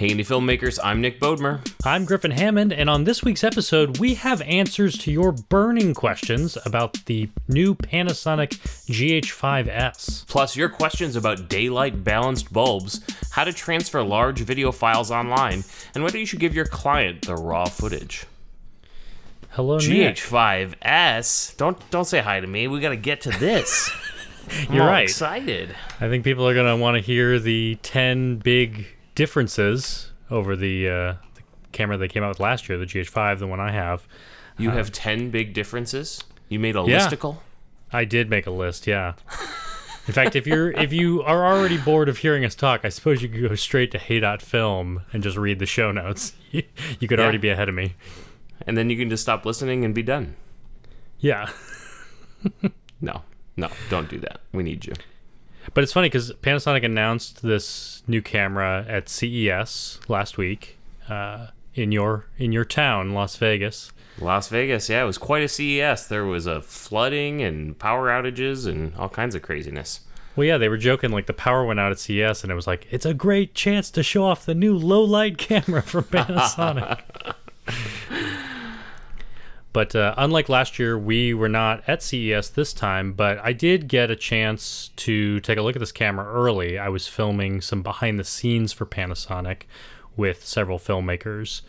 Hey, indie filmmakers, I'm Nick Bodmer. I'm Griffin Hammond, and on this week's episode, we have answers to your burning questions about the new Panasonic GH5S. Plus, your questions about daylight balanced bulbs, how to transfer large video files online, and whether you should give your client the raw footage. Hello, GH5S. Don't don't say hi to me. We got to get to this. You're right. Excited. I think people are going to want to hear the 10 big differences over the, uh, the camera they came out with last year, the GH5, the one I have. You have ten big differences. You made a Yeah. listicle. I did make a list, yeah. In fact, if you're if you are already bored of hearing us talk, I suppose you could go straight to Hey.film and just read the show notes. you could Yeah. already be ahead of me. and then you can just stop listening and be done. Yeah. No, no, don't do that. We need you. But it's funny because Panasonic announced this new camera at CES last week uh, in your in your town, Las Vegas. Las Vegas, yeah, it was quite a CES. There was a flooding and power outages and all kinds of craziness. Well, yeah, they were joking like the power went out at CES, and it was like it's a great chance to show off the new low light camera from Panasonic. but uh, unlike last year, we were not at CES this time. But I did get a chance to take a look at this camera early. I was filming some behind the scenes for Panasonic with several filmmakers,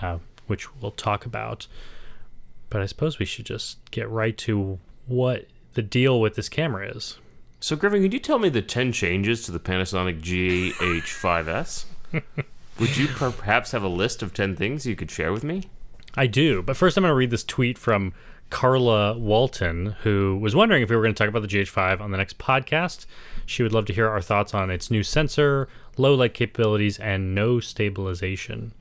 uh, which we'll talk about. But I suppose we should just get right to what the deal with this camera is. So, Griffin, could you tell me the 10 changes to the Panasonic GH5S? Would you perhaps have a list of 10 things you could share with me? I do. But first, I'm going to read this tweet from Carla Walton, who was wondering if we were going to talk about the GH5 on the next podcast. She would love to hear our thoughts on its new sensor, low light capabilities, and no stabilization.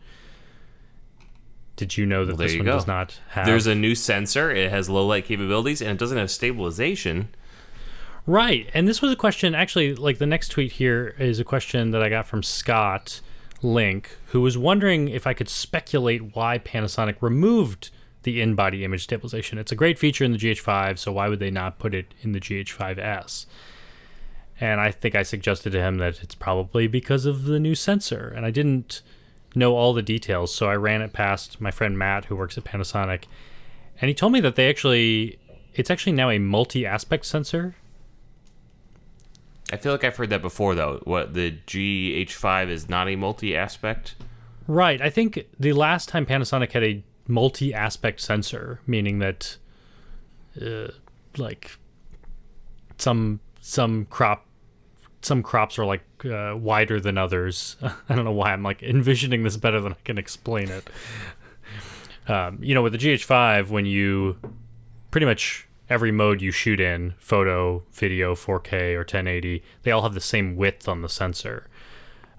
Did you know that Well, this one go. does not have? There's a new sensor, it has low light capabilities, and it doesn't have stabilization. Right. And this was a question, actually, like the next tweet here is a question that I got from Scott Link, who was wondering if I could speculate why Panasonic removed the in body image stabilization. It's a great feature in the GH5, so why would they not put it in the GH5S? And I think I suggested to him that it's probably because of the new sensor. And I didn't know all the details, so I ran it past my friend Matt, who works at Panasonic. And he told me that they actually, it's actually now a multi aspect sensor. I feel like I've heard that before, though. What the GH5 is not a multi aspect. Right. I think the last time Panasonic had a multi-aspect sensor, meaning that, uh, like, some some crop some crops are like uh, wider than others. I don't know why I'm like envisioning this better than I can explain it. Um, you know, with the GH5, when you pretty much every mode you shoot in photo, video, 4K, or 1080, they all have the same width on the sensor.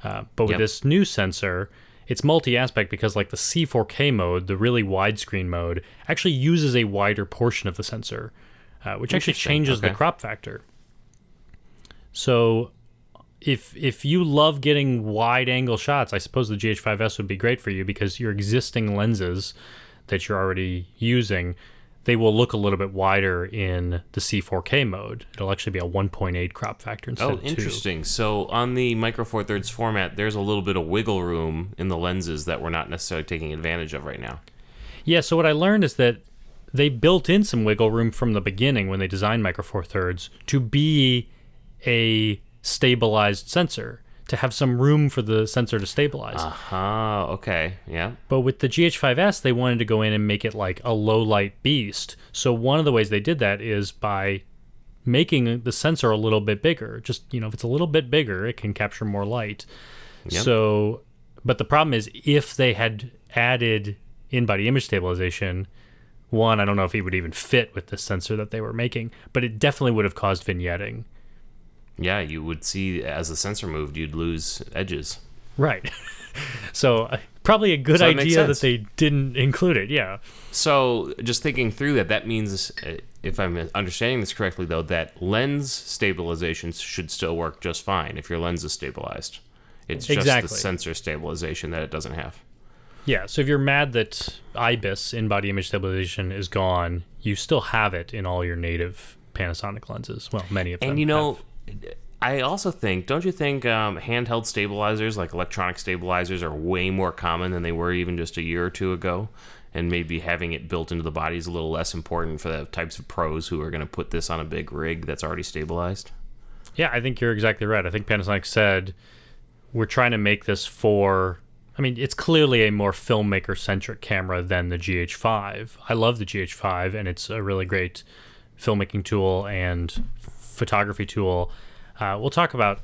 Uh, but with Yep. this new sensor, it's multi-aspect because like the C4K mode, the really widescreen mode, actually uses a wider portion of the sensor, uh, which actually changes the crop factor. So if if you love getting wide angle shots, I suppose the GH5S would be great for you because your existing lenses that you're already using, they will look a little bit wider in the C4K mode. It'll actually be a 1.8 crop factor instead Oh, of 2. interesting. So on the Micro Four Thirds format, there's a little bit of wiggle room in the lenses that we're not necessarily taking advantage of right now. Yeah, so what I learned is that they built in some wiggle room from the beginning when they designed Micro Four Thirds to be a stabilized sensor, to have some room for the sensor to stabilize. Aha, okay, yeah. But with the GH5S, they wanted to go in and make it like a low light beast. So one of the ways they did that is by making the sensor a little bit bigger. Just, you know, if it's a little bit bigger, it can capture more light. Yep. So, but the problem is if they had added in body image stabilization, one, I don't know if it would even fit with the sensor that they were making, but it definitely would have caused vignetting. Yeah, you would see as the sensor moved, you'd lose edges. Right. so, uh, probably a good So idea that they didn't include it. Yeah. So, just thinking through that, that means, uh, if I'm understanding this correctly, though, that lens stabilization should still work just fine if your lens is stabilized. It's just Exactly. the sensor stabilization that it doesn't have. Yeah, so if you're mad that IBIS, in body image stabilization, is gone, you still have it in all your native Panasonic lenses. Well, many of them. And you know, have. I also think, don't you think um, handheld stabilizers, like electronic stabilizers, are way more common than they were even just a year or two ago? And maybe having it built into the body is a little less important for the types of pros who are going to put this on a big rig that's already stabilized. Yeah, I think you're exactly right. I think Panasonic said we're trying to make this for. I mean, it's clearly a more filmmaker centric camera than the GH5. I love the GH5, and it's a really great filmmaking tool and photography tool. Uh, we'll talk about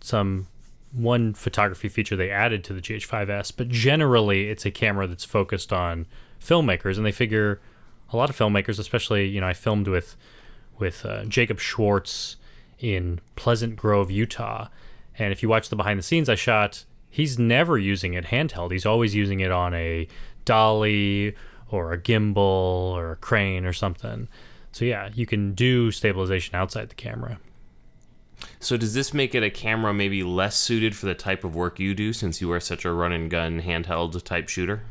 some one photography feature they added to the GH5S, but generally it's a camera that's focused on filmmakers, and they figure a lot of filmmakers, especially you know, I filmed with with uh, Jacob Schwartz in Pleasant Grove, Utah, and if you watch the behind the scenes I shot, he's never using it handheld. He's always using it on a dolly or a gimbal or a crane or something. So yeah, you can do stabilization outside the camera. So does this make it a camera maybe less suited for the type of work you do since you are such a run and gun handheld type shooter?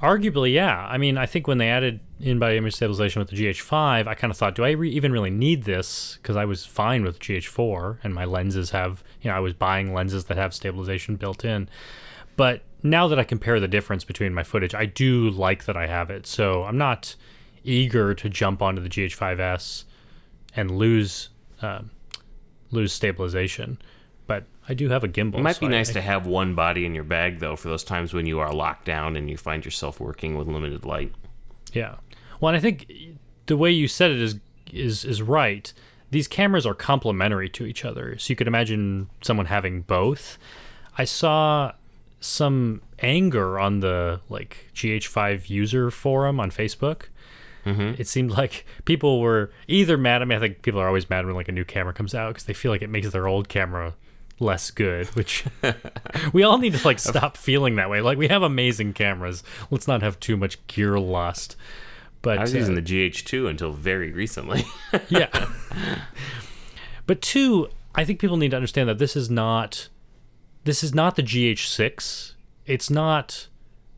Arguably, yeah. I mean, I think when they added in-body image stabilization with the GH5, I kind of thought, do I re- even really need this? Because I was fine with GH4, and my lenses have, you know, I was buying lenses that have stabilization built in. But now that I compare the difference between my footage, I do like that I have it. So I'm not eager to jump onto the GH5s and lose um, lose stabilization. But I do have a gimbal. It might so be I- nice I- to have one body in your bag though for those times when you are locked down and you find yourself working with limited light. Yeah. Well, and I think the way you said it is is is right. These cameras are complementary to each other. So you could imagine someone having both. I saw some anger on the like GH5 user forum on Facebook. It seemed like people were either mad. I mean, I think people are always mad when like a new camera comes out because they feel like it makes their old camera less good. Which we all need to like stop feeling that way. Like we have amazing cameras. Let's not have too much gear lust. But I was uh, using the GH2 until very recently. yeah. but two, I think people need to understand that this is not this is not the GH6. It's not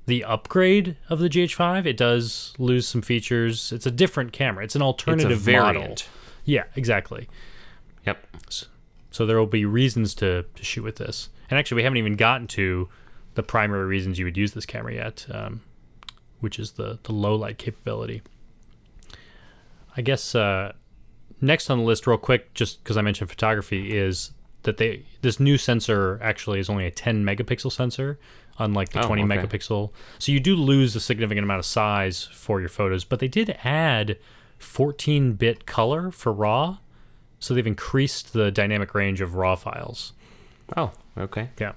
the upgrade of the GH5. It does lose some features. It's a different camera. It's an it's alternative model. variant. Yeah, exactly. Yep. So there will be reasons to, to shoot with this. And actually, we haven't even gotten to the primary reasons you would use this camera yet, um, which is the, the low light capability. I guess uh, next on the list, real quick, just because I mentioned photography, is that they this new sensor actually is only a 10 megapixel sensor, unlike the Oh, 20 okay. megapixel. So you do lose a significant amount of size for your photos, but they did add 14 bit color for RAW. So they've increased the dynamic range of RAW files. Oh, okay. Yeah.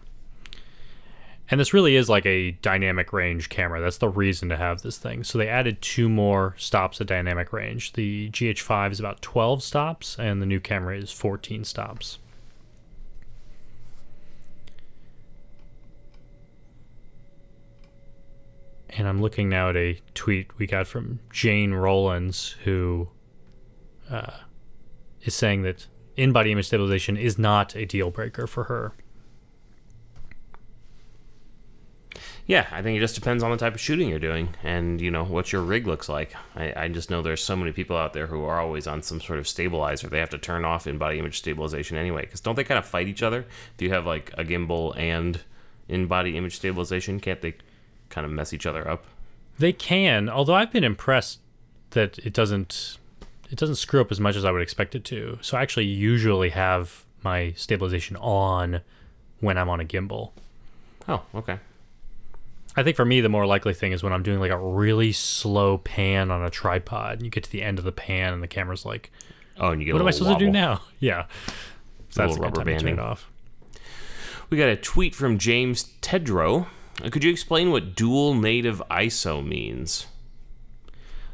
And this really is like a dynamic range camera. That's the reason to have this thing. So they added two more stops at dynamic range. The GH5 is about 12 stops, and the new camera is 14 stops. And I'm looking now at a tweet we got from Jane Rollins, who uh, is saying that in body image stabilization is not a deal breaker for her. Yeah, I think it just depends on the type of shooting you're doing and, you know, what your rig looks like. I, I just know there's so many people out there who are always on some sort of stabilizer. They have to turn off in body image stabilization anyway. Because don't they kind of fight each other? If you have, like, a gimbal and in body image stabilization, can't they kind of mess each other up? They can, although I've been impressed that it doesn't it doesn't screw up as much as I would expect it to. So I actually usually have my stabilization on when I'm on a gimbal. Oh, okay. I think for me the more likely thing is when I'm doing like a really slow pan on a tripod and you get to the end of the pan and the camera's like, Oh, and you get what a am I little supposed to do now? Yeah. So A that's little the good rubber time to turn banding. it off. We got a tweet from James Tedrow. Could you explain what dual native ISO means?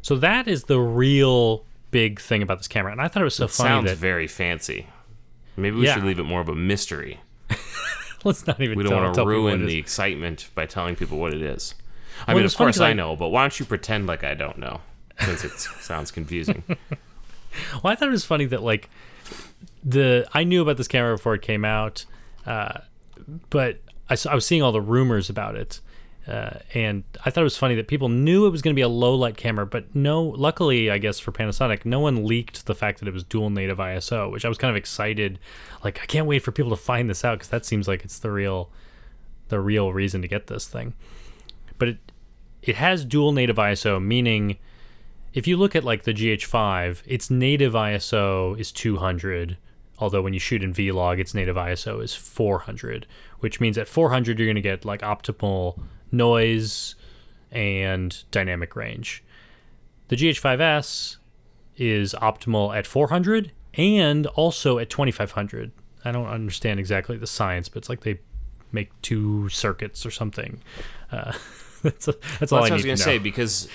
So that is the real big thing about this camera. And I thought it was so funny Sounds that very fancy. Maybe we Yeah. should leave it more of a mystery. let's not even We don't tell, want to tell people what ruin the excitement by telling people what it is. I Well, mean, of course I I- know, but why don't you pretend like I don't know? Since it sounds confusing. Well, I thought it was funny that like the I knew about this camera before it came out, uh, but I, I was seeing all the rumors about it, Uh, and I thought it was funny that people knew it was going to be a low light camera, but no. Luckily, I guess for Panasonic, no one leaked the fact that it was dual native ISO, which I was kind of excited. Like, I can't wait for people to find this out because that seems like it's the real, the real reason to get this thing. But it it has dual native ISO, meaning if you look at like the GH5, its native ISO is 200, although when you shoot in Vlog, its native ISO is 400, which means at 400 you're going to get like optimal noise and dynamic range. The GH5S is optimal at 400 and also at 2500. I don't understand exactly the science, but it's like they make two circuits or something. Uh, that's, a, that's all Well, I that's what I was gonna say because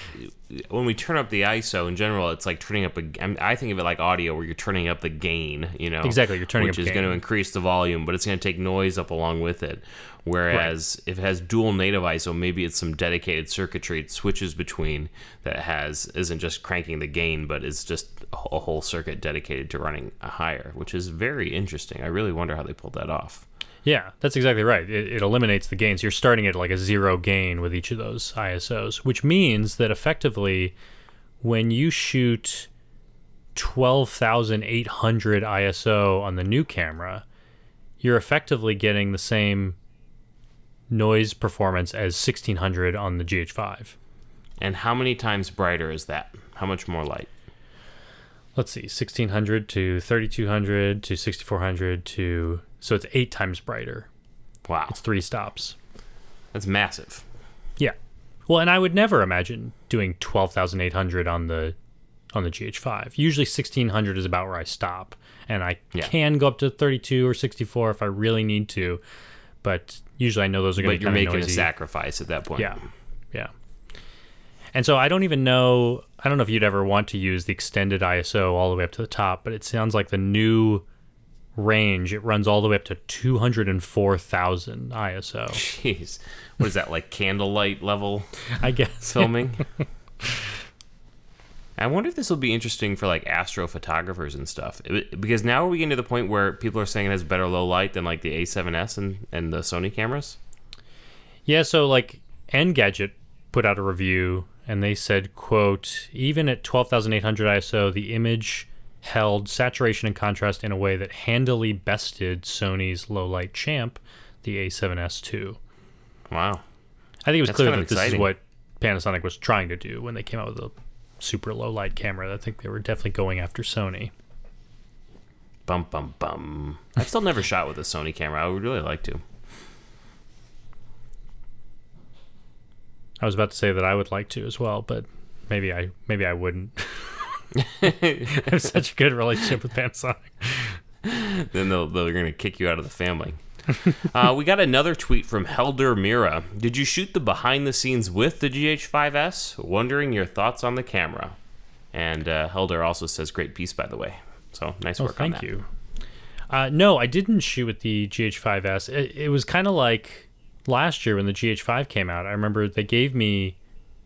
when we turn up the ISO in general, it's like turning up a. I mean, I think of it like audio, where you're turning up the gain. You know, Exactly, you're turning which up is going to increase the volume, but it's going to take noise up along with it. Whereas if it has dual native ISO, maybe it's some dedicated circuitry it switches between that has isn't just cranking the gain, but it's just a a whole circuit dedicated to running a higher, which is very interesting. I really wonder how they pulled that off. Yeah, that's exactly right. It, it eliminates the gains. You're starting at like a zero gain with each of those ISOs, which means that effectively, when you shoot 12,800 ISO on the new camera, you're effectively getting the same noise performance as 1600 on the GH5. And how many times brighter is that? How much more light? Let's see, 1600 to 3200 to 6400 to. So it's eight times brighter. Wow, It's three stops. that's massive. Yeah. Well, and I would never imagine doing 12,800 on the on the GH5. Usually 1600 is about where I stop, and I Yeah. can go up to 32 or 64 if I really need to, but usually I know those are going But you're making noisy. a sacrifice at that point. Yeah. Yeah. And so I don't even know I don't know if you'd ever want to use the extended ISO all the way up to the top, but it sounds like the new range it runs all the way up to 204,000 ISO. Jeez, what is that like candlelight level I guess. filming? I wonder if this will be interesting for like astrophotographers and stuff. It- Because now are we getting to the point where people are saying it has better low light than like the A7S and, and the Sony cameras? Yeah, so like Engadget put out a review and they said, quote, even at 12,800 ISO, the image held saturation and contrast in a way that handily bested Sony's low light champ, the A7S II. Wow. I think it was That's clear that of this is what Panasonic was trying to do when they came out with a super low light camera. I think they were definitely going after Sony. Bum bum bum. I've still never shot with a Sony camera. I would really like to. I was about to say that I would like to as well, but maybe I maybe I wouldn't. I have such a good relationship with Panasonic. then they'll, they're going to kick you out of the family. uh, we got another tweet from Helder Mira. Did you shoot the behind the scenes with the GH5S? Wondering your thoughts on the camera. And uh, Helder also says, great piece, by the way. So nice Oh, work on thank you. Uh, no, I didn't shoot with the GH5S. It, it was kind of like last year when the GH5 came out. I remember they gave me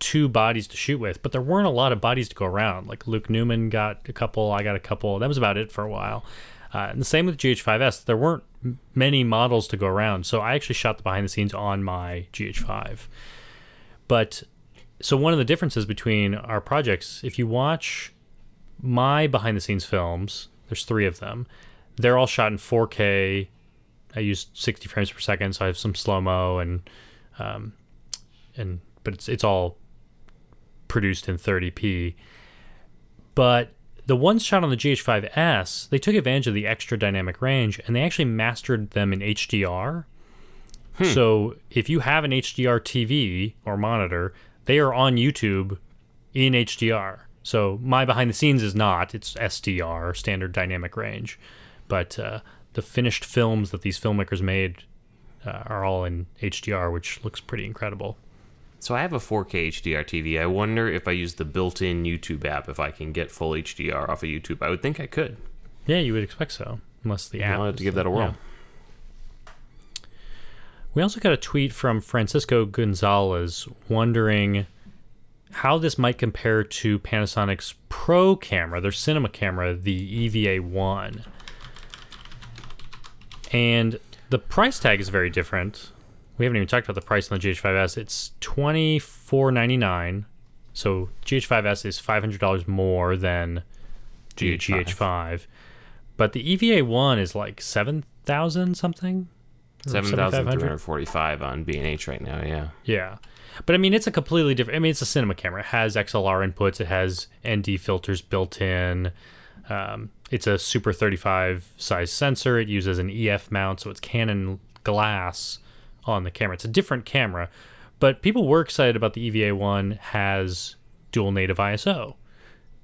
two bodies to shoot with, but there weren't a lot of bodies to go around. Like Luke Neumann got a couple, I got a couple. That was about it for a while. Uh, and the same with GH5S. There weren't many models to go around, so I actually shot the behind the scenes on my GH5. But so one of the differences between our projects, if you watch my behind the scenes films, there's three of them. They're all shot in 4K. I used 60 frames per second, so I have some slow mo and um, and but it's it's all produced in 30p. But the ones shot on the GH5S, they took advantage of the extra dynamic range and they actually mastered them in HDR. So if you have an HDR TV or monitor, they are on YouTube in HDR. So my behind the scenes is not; it's SDR, standard dynamic range. But uh, the finished films that these filmmakers made uh, are all in HDR, which looks pretty incredible. So I have a 4K HDR TV. I wonder if I use the built in YouTube app, if I can get full HDR off of YouTube. I would think I could. Yeah, you would expect so, unless the app. I'll have to give that a whirl. yeah. We also got a tweet from Francisco Gonzalez wondering how this might compare to Panasonic's Pro camera, their cinema camera, the EVA 1. And the price tag is very different. We haven't even talked about the price on the GH5S. It's twenty four ninety nine. So GH5S is five hundred dollars more than the GH5. GH5, but the EVA one is like seven thousand something. 7,345 7,500? on B&H right now, yeah. Yeah. But I mean, it's a completely different. I mean, it's a cinema camera. It has XLR inputs. It has ND filters built in. Um, it's a Super 35 size sensor. It uses an EF mount, so it's Canon glass on the camera. It's a different camera, but people were excited about the EVA one has dual native ISO.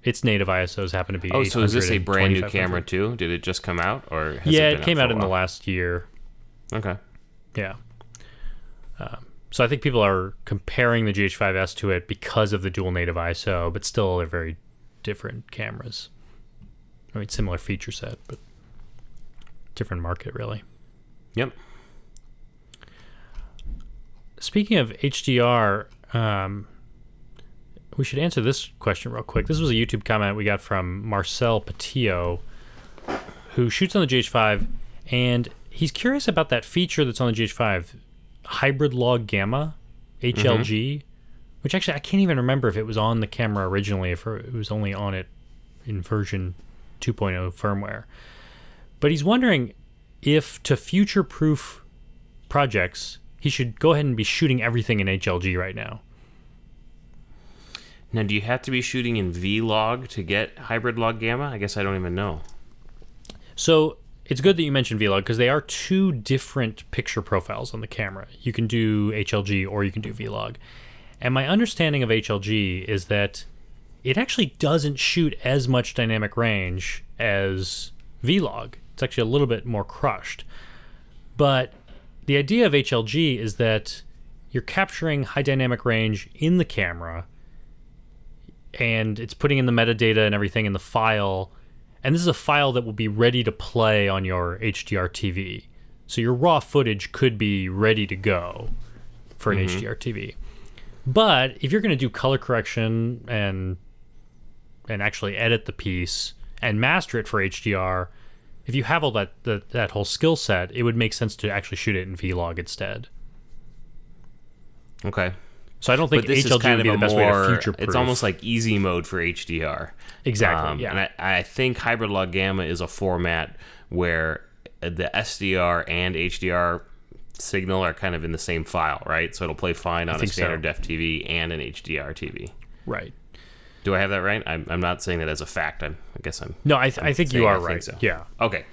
Its native ISOs happen to be. Oh, so is this a brand new camera too? Did it just come out or has Yeah, it, it, came for out in the last year. Okay. Yeah. Um, so I think people are comparing the GH5S to it because of the dual native ISO, but still they're very different cameras. I mean, similar feature set, but different market, really. Yep. Speaking of HDR, um, we should answer this question real quick. This was a YouTube comment we got from Marcel Patillo, who shoots on the GH5, and he's curious about that feature that's on the GH5, hybrid log gamma, HLG, which actually I can't even remember if it was on the camera originally, if it was only on it in version 2.0 firmware. But he's wondering if to future proof projects, he should go ahead and be shooting everything in HLG right now. Now, do you have to be shooting in V-Log to get hybrid log gamma? I guess I don't even know. So it's good that you mentioned Vlog because they are two different picture profiles on the camera. You can do HLG or you can do Vlog. And my understanding of HLG is that it actually doesn't shoot as much dynamic range as Vlog. It's actually a little bit more crushed. But the idea of HLG is that you're capturing high dynamic range in the camera and it's putting in the metadata and everything in the file. And this is a file that will be ready to play on your HDR TV. So your raw footage could be ready to go for an mm-hmm. HDR TV. But if you're going to do color correction and and actually edit the piece and master it for HDR, if you have all that that, that whole skill set, it would make sense to actually shoot it in Vlog instead. Okay. So I don't think But this HLG is kind would be of the best way to future proof. it's almost like easy mode for HDR. exactly Um, yeah. And I, I think hybrid log gamma is a format where the SDR and HDR signal are kind of in the same file, right? So it'll play fine on a think so. standard def TV and an HDR TV. right. Do I have that right? I'm, I'm not saying that as a fact. I'm, I guess I'm. No, I, th- I think you I are think right. so. Yeah. Okay.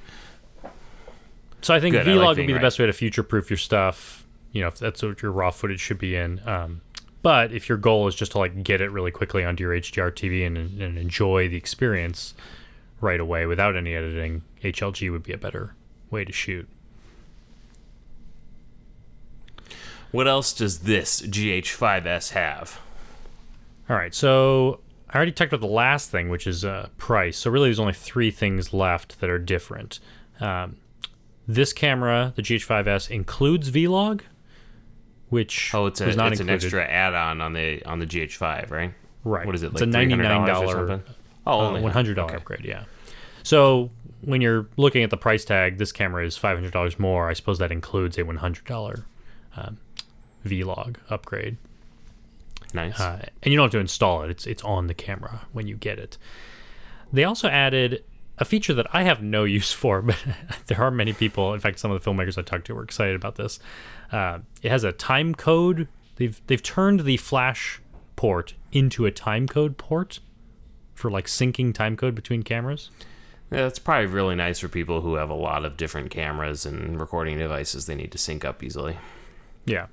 So I think Good, I Vlog like would be the right. best way to future proof your stuff. You know, if that's what your raw footage should be in. Um, but if your goal is just to like get it really quickly onto your HDR TV and, and enjoy the experience right away without any editing, HLG would be a better way to shoot. What else does this GH5S have? All right, so I already talked about the last thing, which is uh, price. So really, there's only three things left that are different. Um, this camera, the GH5S, includes Vlog, which Oh, it's, a, it's an extra add-on on the on the GH5, right? Right. What is it? It's Like a $99? Oh, uh, only one hundred dollar okay. upgrade. Yeah. So when you're looking at the price tag, this camera is five hundred dollars more. I suppose that includes a one hundred dollar um, Vlog upgrade, Nice. uh, and you don't have to install it. It's it's on the camera when you get it. They also added a feature that I have no use for, but there are many people. In fact, some of the filmmakers I talked to were excited about this. Uh, it has a time code. They've they've turned the flash port into a time code port for like syncing time code between cameras. Yeah, that's probably really nice for people who have a lot of different cameras and recording devices they need to sync up easily. Yeah.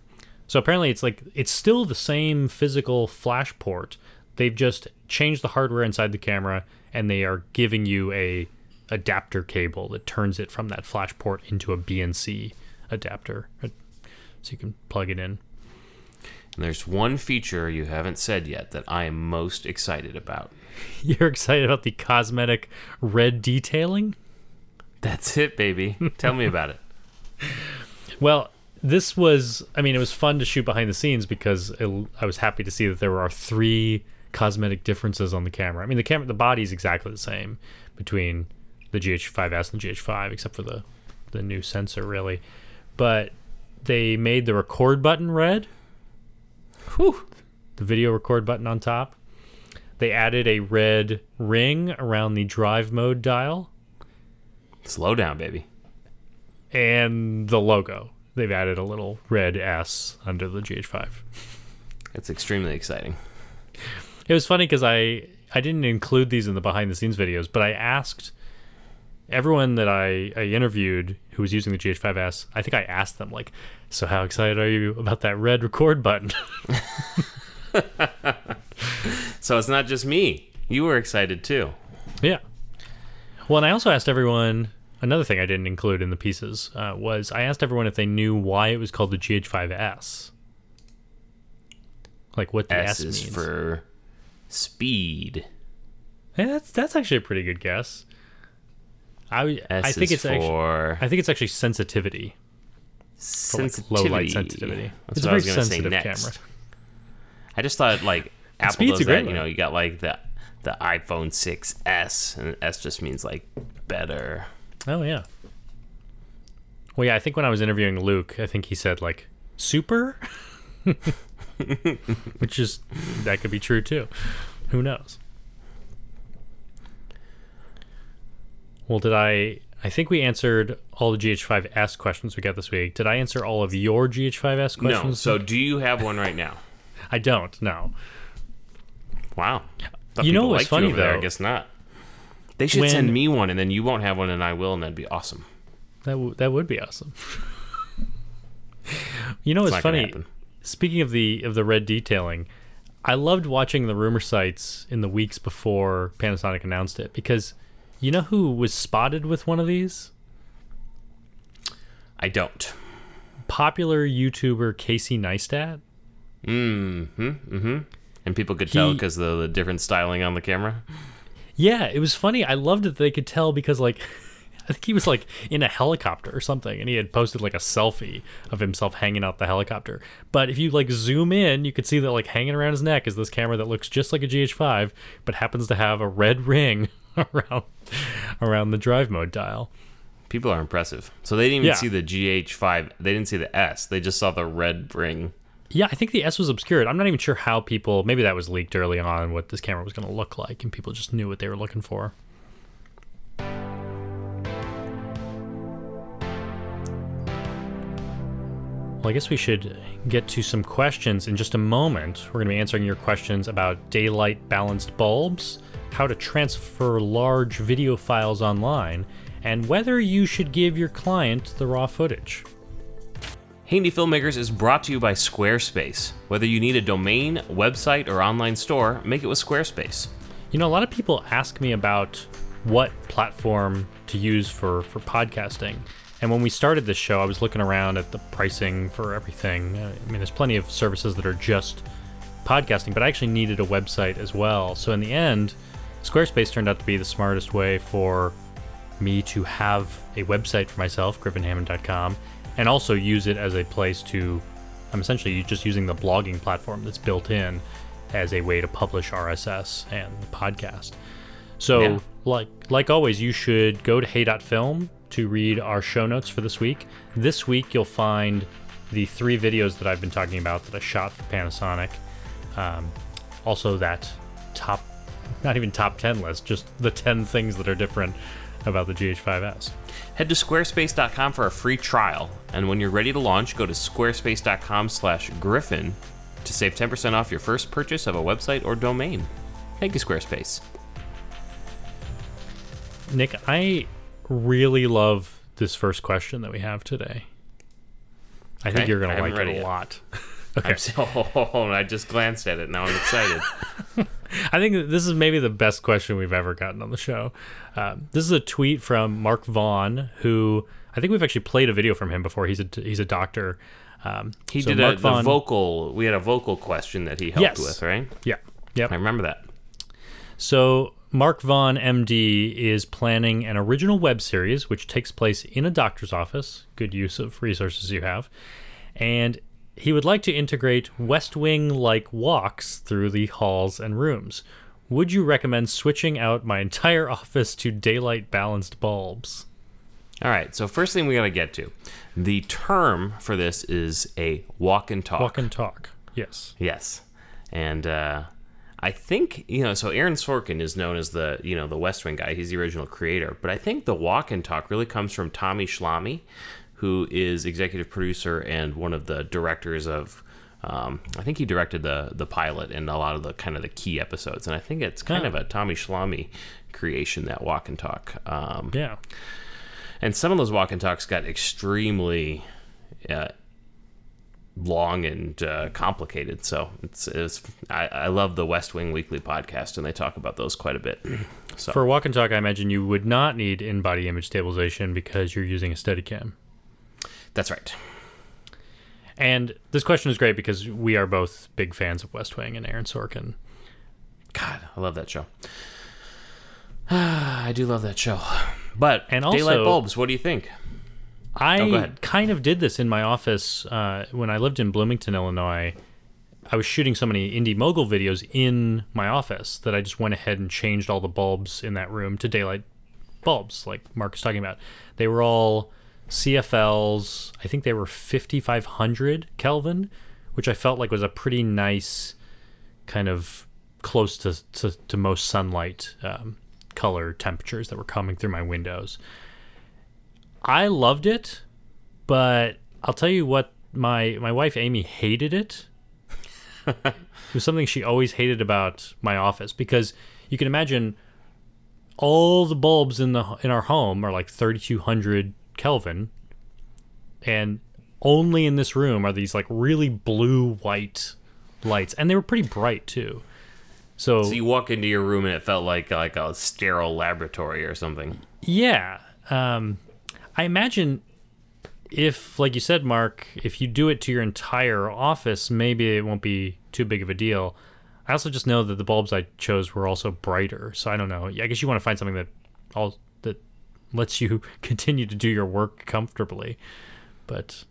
So apparently it's like it's still the same physical flash port. They've just changed the hardware inside the camera and they are giving you a adapter cable that turns it from that flash port into a BNC adapter. uh, So you can plug it in. And there's one feature you haven't said yet that I am most excited about. You're excited about the cosmetic red detailing? That's it, baby. Tell me about it. Well, this was, I mean, it was fun to shoot behind the scenes because it, I was happy to see that there are three cosmetic differences on the camera. I mean, the camera, the body is exactly the same between the GH5S and the GH5, except for the, the new sensor, really. But they made the record button red. Whew. The video record button on top. They added a red ring around the drive mode dial Slow down, baby. and the logo. They've added a little red S under the GH5. It's extremely exciting. It was funny because I I didn't include these in the behind the scenes videos, but I asked everyone that I, I interviewed who was using the GH5S. I think I asked them like, "So how excited are you about that red record button?" So it's not just me. You were excited too. yeah. Well, and I also asked everyone. Another thing I didn't include in the pieces uh, was I asked everyone if they knew why it was called the GH5S. Like what the S, S is means. for speed. Yeah, that's that's actually a pretty good guess. I S I think it's actually I think it's actually sensitivity. for, like, low light sensitivity. That's it's what a I very was gonna say sensitive next. camera. I just thought like Apple speed's does a great that. You know, you got like the the iPhone 6s, and S just means like better. Oh yeah. Well, yeah, I think when I was interviewing Luke, I think he said like super, which is that could be true too. Who knows? Well, did I? I think we answered all the GH5S questions we got this week. Did I answer all of your GH5S questions? No. So do you have one right now? I don't. No. Wow. Thought You know what's funny, though? there. I guess not. They should When- send me one, and then you won't have one, and I will, and that'd be awesome. That w- that would be awesome. you know It's what's funny? Speaking of the of the red detailing, I loved watching the rumor sites in the weeks before Panasonic announced it because you know who was spotted with one of these? I don't. Popular YouTuber Casey Neistat. Mm-hmm. Mm-hmm. And people could tell because the, the different styling on the camera. Yeah, it was funny. I loved that they could tell because like I think he was like in a helicopter or something and he had posted like a selfie of himself hanging out the helicopter. But if you like zoom in, you could see that like hanging around his neck is this camera that looks just like a GH5 but happens to have a red ring around around the drive mode dial. People are impressive. So they didn't even Yeah. see the GH5. They didn't see the S. They just saw the red ring. Yeah, I think the S was obscured. I'm not even sure how people maybe that was leaked early on what this camera was going to look like and people just knew what they were looking for. Well, I guess we should get to some questions in just a moment. We're going to be answering your questions about daylight balanced bulbs, how to transfer large video files online, and whether you should give your client the raw footage. Indie Filmmakers is brought to you by Squarespace. Whether you need a domain, website, or online store, make it with Squarespace. You know, a lot of people ask me about what platform to use for for podcasting. And when we started this show, I was looking around at the pricing for everything. Uh, I mean, there's plenty of services that are just podcasting, but I actually needed a website as well. So in the end, Squarespace turned out to be the smartest way for me to have a website for myself, griffinhammond.com, and also use it as a place to. I'm essentially just using the blogging platform that's built in as a way to publish RSS and the podcast. So, Yeah. like like always, you should go to hey.film to read our show notes for this week. This week, you'll find the three videos that I've been talking about that I shot for Panasonic. Um, also, that top, not even top 10 list, just the 10 things that are different about the GH5S. Head to squarespace.com for a free trial, and when you're ready to launch, go to squarespace.com/griffin to save 10% off your first purchase of a website or domain. Thank you, Squarespace. Nick, I really love this first question that we have today. I think Okay, you're going to like it a yet. lot. I'm so, I just glanced at it. Now I'm excited. I think this is maybe the best question we've ever gotten on the show. Um, this is a tweet from Mark Vaughn, who I think we've actually played a video from him before. He's a he's a doctor. Um, He so did Mark a the Vaughn- vocal. We had a vocal question that he helped Yes. with, right? Yeah. yeah. I remember that. So Mark Vaughn, MD, is planning an original web series which takes place in a doctor's office. Good use of resources you have, and he would like to integrate West Wing like walks through the halls and rooms. Would you recommend switching out my entire office to daylight balanced bulbs? All right. So first thing we got to get to, the term for this is a walk and talk. Walk and talk. Yes. Yes, and uh, I think you know. So Aaron Sorkin is known as the you know the West Wing guy. He's the original creator, but I think the walk and talk really comes from Tommy Schlamme, who is executive producer and one of the directors of. Um, I think he directed the the pilot and a lot of the kind of the key episodes, and I think it's kind Huh. of a Tommy Schlamme creation that walk and talk. Um, Yeah. and some of those walk and talks got extremely uh, long and uh, complicated. So it's, it's I, I love the West Wing Weekly podcast, and they talk about those quite a bit. So For walk and talk, I imagine you would not need in body image stabilization because you're using a Steadicam. That's right. And this question is great because we are both big fans of West Wing and Aaron Sorkin. God, I love that show. I do love that show. But And also, daylight bulbs, what do you think? I Oh, kind of did this in my office uh, when I lived in Bloomington, Illinois. I was shooting so many Indy Mogul videos in my office that I just went ahead and changed all the bulbs in that room to daylight bulbs, like Mark was talking about. They were all CFLs. I think they were 5500 Kelvin, which I felt like was a pretty nice kind of close to, to, to most sunlight um, color temperatures that were coming through my windows. I loved it, but I'll tell you what my my wife Amy hated it. it was something she always hated about my office because you can imagine all the bulbs in the in our home are like 3200 Kelvin and only in this room are these like really blue white lights and they were pretty bright too. So, So you walk into your room and it felt like like a sterile laboratory or something. Yeah. Um, I imagine if, like you said, Mark, if you do it to your entire office, maybe it won't be too big of a deal. I also just know that the bulbs I chose were also brighter, so I don't know. I guess you want to find something that all lets you continue to do your work comfortably. But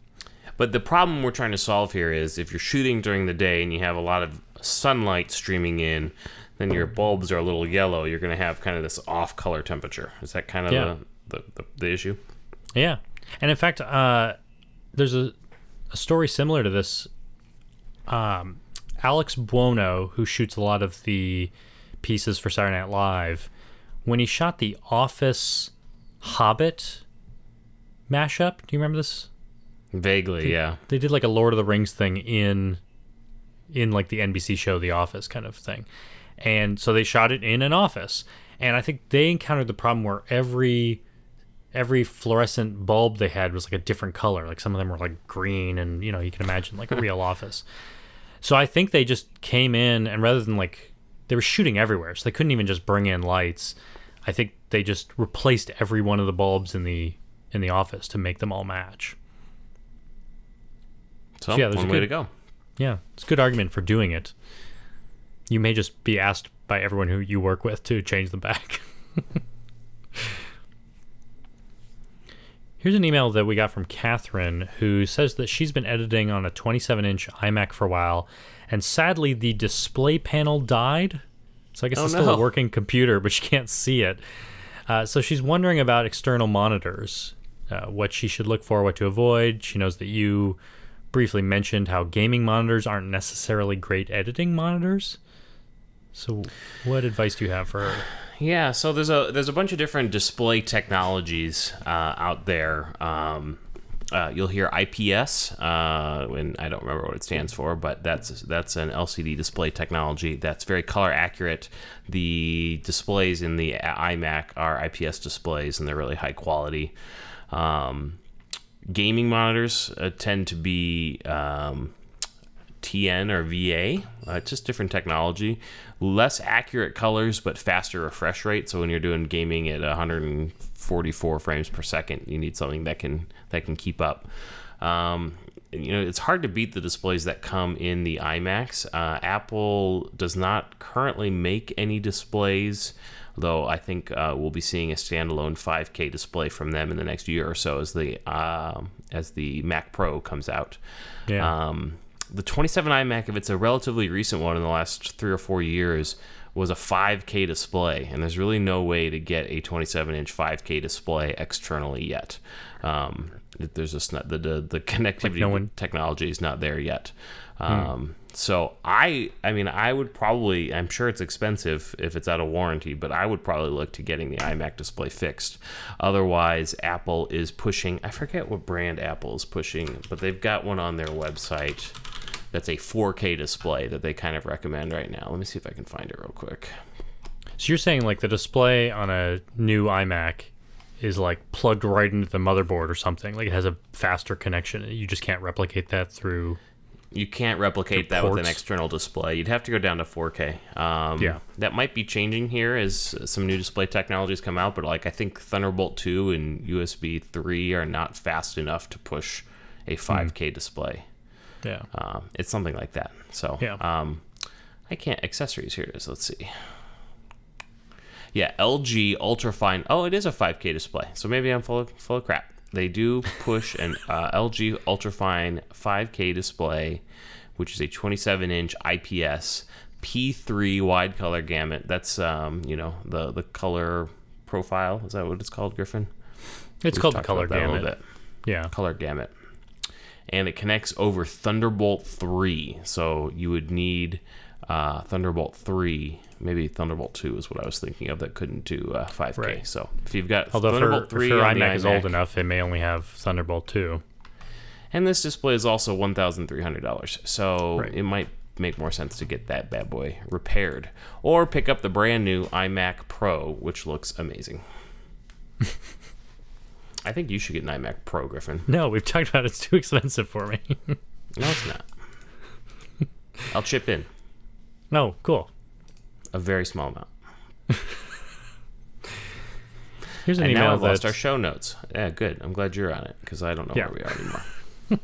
But the problem we're trying to solve here is if you're shooting during the day and you have a lot of sunlight streaming in, then your bulbs are a little yellow. You're going to have kind of this off color temperature. Is that kind of Yeah. the, the, the, issue? Yeah, and in fact, uh, there's a, a story similar to this. Um, Alex Buono, who shoots a lot of the pieces for Saturday Night Live, when he shot the Office Hobbit mashup, do you remember this? Vaguely, yeah. They did like a Lord of the Rings thing in in like the NBC show The Office kind of thing. And so they shot it in an office. And I think they encountered the problem where every every fluorescent bulb they had was like a different color. Like some of them were like green and you know, you can imagine like a real office. So I think they just came in and rather than like they were shooting everywhere, so they couldn't even just bring in lights. I think they just replaced every one of the bulbs in the in the office to make them all match. So, Yeah, there's one a way to go. Yeah, it's a good argument for doing it. You may just be asked by everyone who you work with to change them back. Here's an email that we got from Catherine who says that she's been editing on a 27 inch iMac for a while, and sadly, the display panel died. So I guess Oh, it's still a working computer, but she can't see it. Uh, so she's wondering about external monitors, uh, what she should look for, what to avoid. She knows that you briefly mentioned how gaming monitors aren't necessarily great editing monitors. So, what advice do you have for her? Yeah, so there's a there's a bunch of different display technologies uh, out there. Um, uh, you'll hear IPS, uh, and I don't remember what it stands for, but that's that's an LCD display technology that's very color accurate. The displays in the iMac are IPS displays, and they're really high quality. Um, gaming monitors uh, tend to be um, TN or VA, uh, just different technology. Less accurate colors, but faster refresh rate. So when you're doing gaming at 144 frames per second, you need something that can that can keep up. Um, you know, it's hard to beat the displays that come in the iMacs. Uh, Apple does not currently make any displays, though I think uh, we'll be seeing a standalone 5K display from them in the next year or so as the um as the Mac Pro comes out. Yeah. Um, the 27 iMac, if it's a relatively recent one in the last three or four years, was a 5K display, and there's really no way to get a 27 inch 5K display externally yet. Um, there's just not the the, the connectivity no one- technology is not there yet. Um, So I, I mean, I would probably, I'm sure it's expensive if it's out of warranty, but I would probably look to getting the iMac display fixed. Otherwise, Apple is pushing. I forget what brand Apple is pushing, but they've got one on their website that's a 4K display that they kind of recommend right now. Let me see if I can find it real quick. So you're saying like the display on a new iMac is like plugged right into the motherboard or something? Like it has a faster connection. You just can't replicate that through. You can't replicate that with an external display. You'd have to go down to 4K. Um, Yeah. that might be changing here as some new display technologies come out. But like I think Thunderbolt 2 and USB 3 are not fast enough to push a 5K display. Yeah. Um, it's something like that. So Yeah. um, I can't accessories. Here it is. Let's see. Yeah, LG Ultrafine. Oh, it is a 5K display. So maybe I'm full of, full of crap. They do push an uh, LG Ultrafine 5K display, which is a 27 inch IPS P3 wide color gamut. That's um, you know the the color profile. Is that what it's called, Griffin? It's We've called the color gamut. Yeah. color gamut. And it connects over Thunderbolt 3. So you would need uh, Thunderbolt 3. Maybe Thunderbolt 2 is what I was thinking of that couldn't do uh, 5K. Right. So if you've got Although if Thunderbolt if 3 her on the iMac is old enough, it may only have Thunderbolt 2. And this display is also $1,300. So Right. it might make more sense to get that bad boy repaired. Or pick up the brand new iMac Pro, which looks amazing. I think you should get an iMac Pro, Griffin. No, we've talked about it. it's too expensive for me. No, it's not. I'll chip in no, cool. a very small amount. Here's an And email now I've lost our show notes. Yeah, good. I'm glad you're on it because I don't know Yeah. where we are anymore.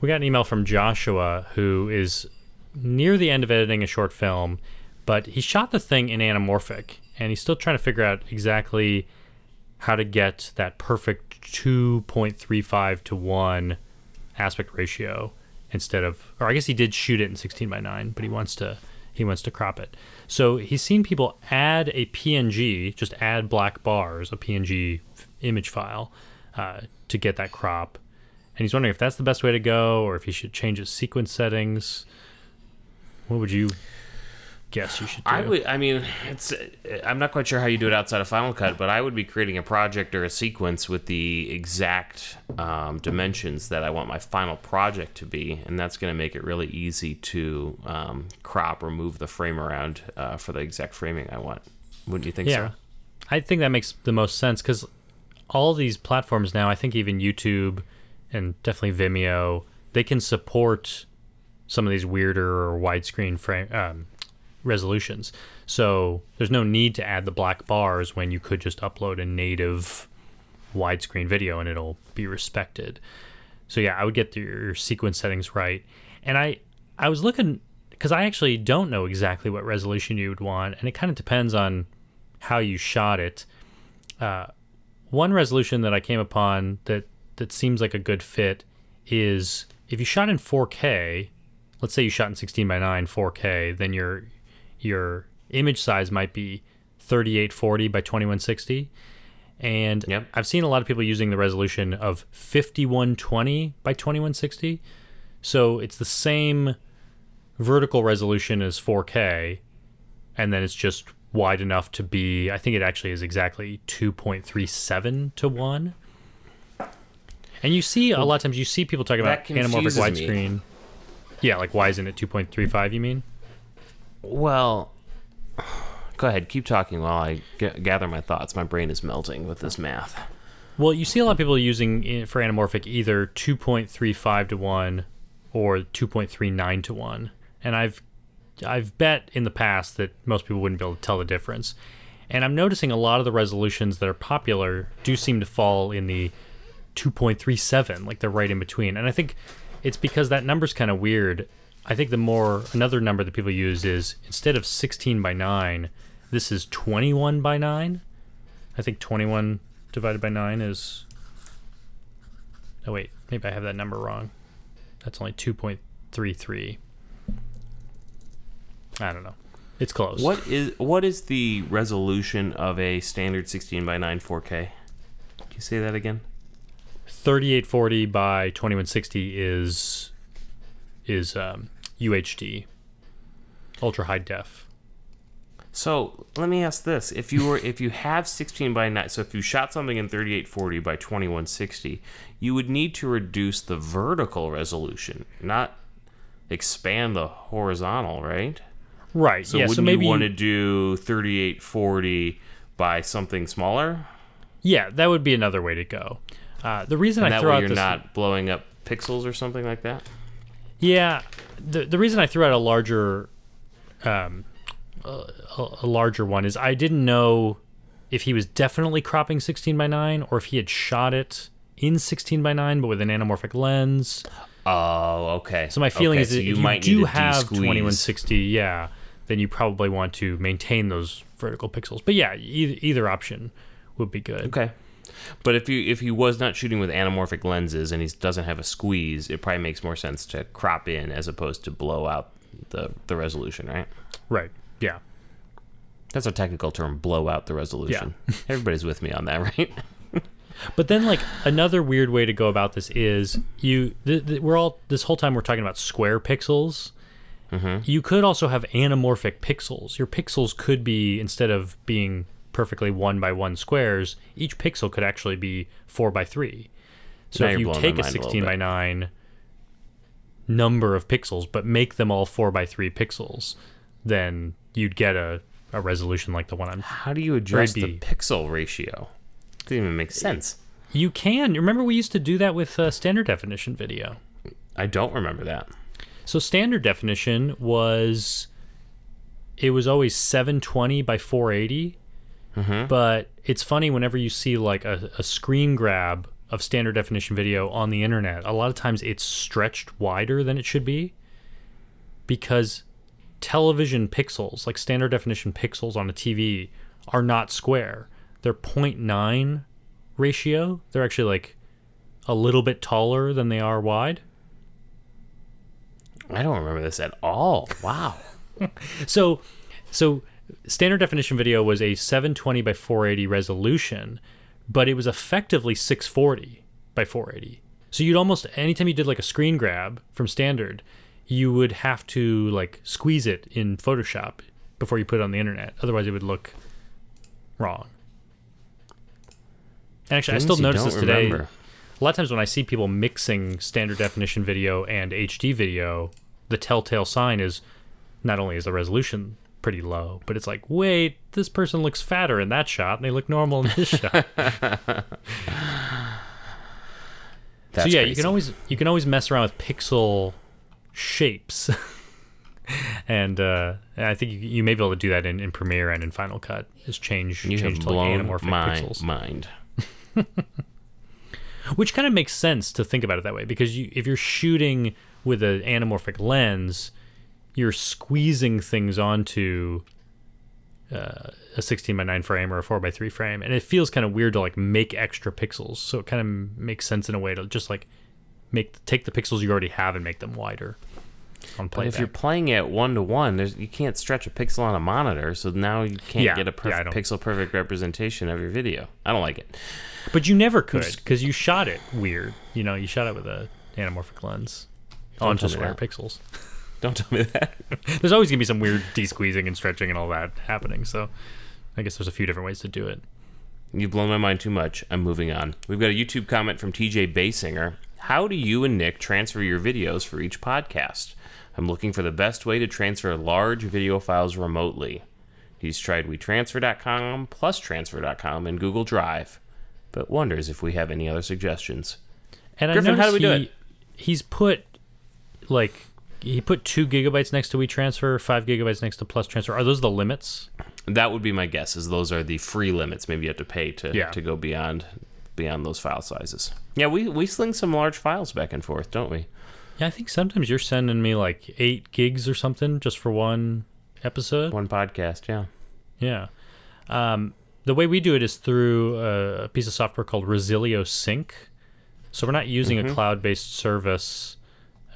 We got an email from Joshua who is near the end of editing a short film, but he shot the thing in anamorphic and he's still trying to figure out exactly how to get that perfect 2.35 to 1 aspect ratio instead of or I guess he did shoot it in 16 by 9, but he wants to he wants to crop it. So he's seen people add a PNG, just add black bars, a PNG image file, uh, to get that crop. And he's wondering if that's the best way to go, or if he should change his sequence settings. What would you guess you should do? I would. I mean, it's. I'm not quite sure how you do it outside of Final Cut, but I would be creating a project or a sequence with the exact um, dimensions that I want my final project to be, and that's going to make it really easy to um, crop or move the frame around uh, for the exact framing I want. Wouldn't you think so? yeah, so? I think that makes the most sense because all these platforms now, I think even YouTube and definitely Vimeo, they can support some of these weirder or widescreen frame um, resolutions. So there's no need to add the black bars when you could just upload a native widescreen video and it'll be respected. So yeah, I would get your sequence settings right. And I I was looking because I actually don't know exactly what resolution you would want, and it kind of depends on how you shot it. Uh, one resolution that I came upon that that seems like a good fit is if you shot in 4K. Let's say you shot in 16 by 9 4K, then your your image size might be 3840 by 2160. And Yep. I've seen a lot of people using the resolution of 5120 by 2160. So it's the same vertical resolution as 4K, and then it's just wide enough to be, I think it actually is exactly 2.37 to 1. And you see, a lot of times, you see people talking about anamorphic me. widescreen. Yeah, like why isn't it 2.35, you mean? Well, go ahead. Keep talking while I g- gather my thoughts. My brain is melting with this math. Well, you see a lot of people using i- for anamorphic either 2.35 to 1 or 2.39 to 1. And I've I've bet in the past that most people wouldn't be able to tell the difference. And I'm noticing a lot of the resolutions that are popular do seem to fall in the 2.37, like they're right in between. And I think it's because that number's kind of weird. I think the more another number that people use is instead of 16 by 9, this is 21 by 9. I think 21 divided by 9 is Oh wait, maybe I have that number wrong. That's only 2.33. I don't know. It's close. What is what is the resolution of a standard 16 by 9 4K? Can you say that again? 3840 by 2160 is is um, UHD, ultra high def. So let me ask this: If you were, if you have 16 by 9, so if you shot something in 3840 by 2160, you would need to reduce the vertical resolution, not expand the horizontal, right? Right. So yeah. wouldn't So maybe you want to do 3840 by something smaller? yeah, that would be another way to go. Uh, the reason And I that throw way out you're this not blowing up pixels or something like that. Yeah, the the reason I threw out a larger, um, a, a larger one is I didn't know if he was definitely cropping 16 by 9 or if he had shot it in 16 by 9 but with an anamorphic lens. Oh, okay. So my feeling Okay, is so that if you might do have de-squeeze. 2160, yeah, then you probably want to maintain those vertical pixels. But yeah, either, either option would be good. Okay. But if you if he was not shooting with anamorphic lenses and he doesn't have a squeeze, it probably makes more sense to crop in as opposed to blow out the the resolution, right? Right. Yeah. That's a technical term, blow out the resolution. Everybody's with me on that, right? But then, like another weird way to go about this is you. Th- th- we're all this whole time we're talking about square pixels. Mm-hmm. You could also have anamorphic pixels. Your pixels could be instead of being perfectly one by one squares, each pixel could actually be four by three. So Now if you take a mind a sixteen by nine number of pixels, but make them all four by three pixels, then you'd get a, a resolution like the one I'm How do you adjust the pixel ratio? It doesn't even make sense. You can. Remember, we used to do that with uh, standard definition video. I don't remember that. So standard definition was it was always 720 by 480. Mm-hmm. But it's funny whenever you see like a, a screen grab of standard definition video on the internet, a lot of times it's stretched wider than it should be because television pixels, like standard definition pixels on a TV, are not square. They're 0.9 ratio. They're actually like a little bit taller than they are wide. I don't remember this at all. Wow. So, so standard definition video was a 720 by 480 resolution, but it was effectively 640 by 480. So you'd almost anytime you did like a screen grab from standard, you would have to like squeeze it in Photoshop before you put it on the internet. Otherwise, it would look wrong. And actually, I still notice this today. remember. A lot of times when I see people mixing standard definition video and HD video, the telltale sign is not only is the resolution pretty low, but it's like, wait, this person looks fatter in that shot, and they look normal in this shot. So yeah, you can always you can always mess around with pixel shapes, and uh, I think you, you may be able to do that in, in Premiere and in Final Cut. Is change You change have to like anamorphic my pixels. mind. which kind of makes sense to think about it that way because you, if you're shooting with an anamorphic lens you're squeezing things onto uh, a 16 by 9 frame or a 4 by 3 frame and it feels kind of weird to like make extra pixels. So it kind of makes sense in a way to just like make take the pixels you already have and make them wider on But if you're playing it one to one, you can't stretch a pixel on a monitor, so now you can't Yeah, get a yeah, pixel perfect representation of your video. I don't like it. but you never could because you shot it weird. You know you shot it with a anamorphic lens onto square pixels Don't tell me that. there's always gonna be some weird de-squeezing and stretching and all that happening. So I guess there's a few different ways to do it. You've blown my mind too much. I'm moving on. We've got a YouTube comment from TJ Basinger. How do you and Nick transfer your videos for each podcast? I'm looking for the best way to transfer large video files remotely. He's tried WeTransfer.com, PlusTransfer.com, and Google Drive, but wonders if we have any other suggestions. And Griffin, I how do we do he, it? he's put like he put two gigabytes next to WeTransfer, five gigabytes next to Plus Transfer. Are those the limits? That would be my guess. Is those are the free limits? Maybe you have to pay to Yeah. to go beyond beyond those file sizes. Yeah, we we sling some large files back and forth, don't we? Yeah, I think sometimes you're sending me like eight gigs or something just for one episode. One podcast, yeah. Yeah. Um, the way we do it is through a, piece of software called Resilio Sync. So we're not using Mm-hmm. a cloud-based service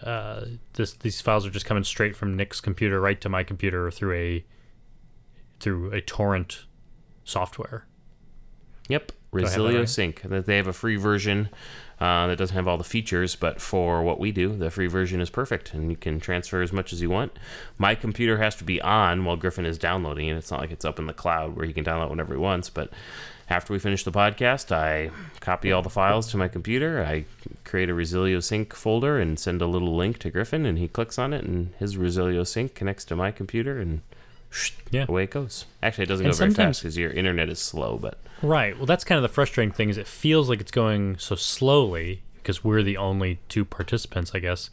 uh, this these files are just coming straight from Nick's computer right to my computer through a through a torrent software. Yep, I have that Resilio right? Sync. That they have a free version uh, that doesn't have all the features, but for what we do, the free version is perfect, and you can transfer as much as you want. My computer has to be on while Griffin is downloading it. It's not like it's up in the cloud where he can download whenever he wants. But after we finish the podcast, I copy all the files to my computer. I create a Resilio Sync folder and send a little link to Griffin, and he clicks on it, and his Resilio Sync connects to my computer, and Yeah. away it goes. Actually, it doesn't And go very fast because your internet is slow, but. Right. Well, that's kind of the frustrating thing is it feels like it's going so slowly because we're the only two participants, I guess.